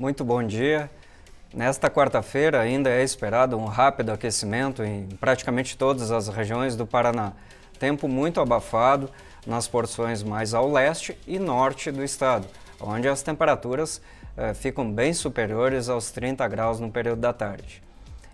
Muito bom dia. Nesta quarta-feira ainda é esperado um rápido aquecimento em praticamente todas as regiões do Paraná. Tempo muito abafado nas porções mais ao leste e norte do estado, onde as temperaturas eh, ficam bem superiores aos 30 graus no período da tarde.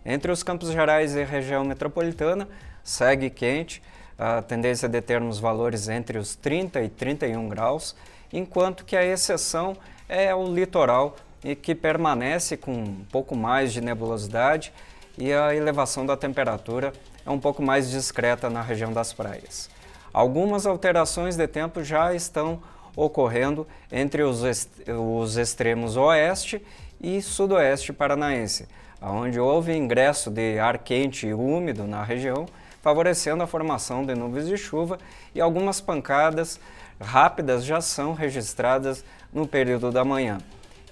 Entre os Campos Gerais e região metropolitana, segue quente, a tendência é de termos valores entre os 30 e 31 graus, enquanto que a exceção é o litoral, que permanece com um pouco mais de nebulosidade e a elevação da temperatura é um pouco mais discreta na região das praias. Algumas alterações de tempo já estão ocorrendo entre os, est os extremos oeste e sudoeste paranaense, onde houve ingresso de ar quente e úmido na região, favorecendo a formação de nuvens de chuva e algumas pancadas rápidas já são registradas no período da manhã.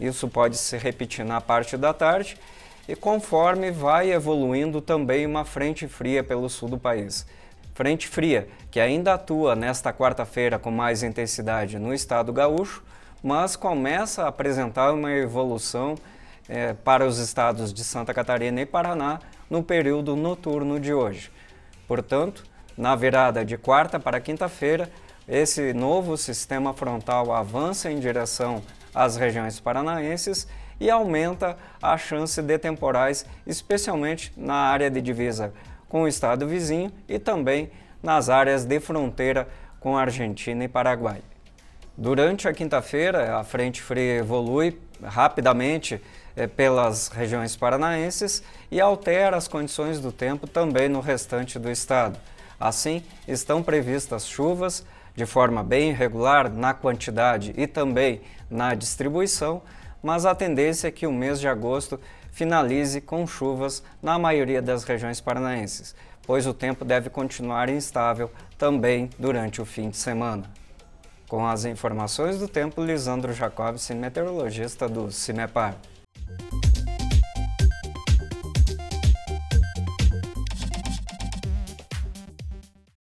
Isso pode se repetir na parte da tarde e conforme vai evoluindo também uma frente fria pelo sul do país. Frente fria que ainda atua nesta quarta-feira com mais intensidade no estado gaúcho, mas começa a apresentar uma evolução é, para os estados de Santa Catarina e Paraná no período noturno de hoje. Portanto, na virada de quarta para quinta-feira, esse novo sistema frontal avança em direção às regiões paranaenses e aumenta a chance de temporais, especialmente na área de divisa com o estado vizinho e também nas áreas de fronteira com Argentina e Paraguai. Durante a quinta-feira, a frente fria evolui rapidamente eh, pelas regiões paranaenses e altera as condições do tempo também no restante do estado. Assim, estão previstas chuvas de forma bem irregular na quantidade e também na distribuição, mas a tendência é que o mês de agosto finalize com chuvas na maioria das regiões paranaenses, pois o tempo deve continuar instável também durante o fim de semana. Com as informações do tempo, Lisandro Jacobson, meteorologista do CIMEPAR.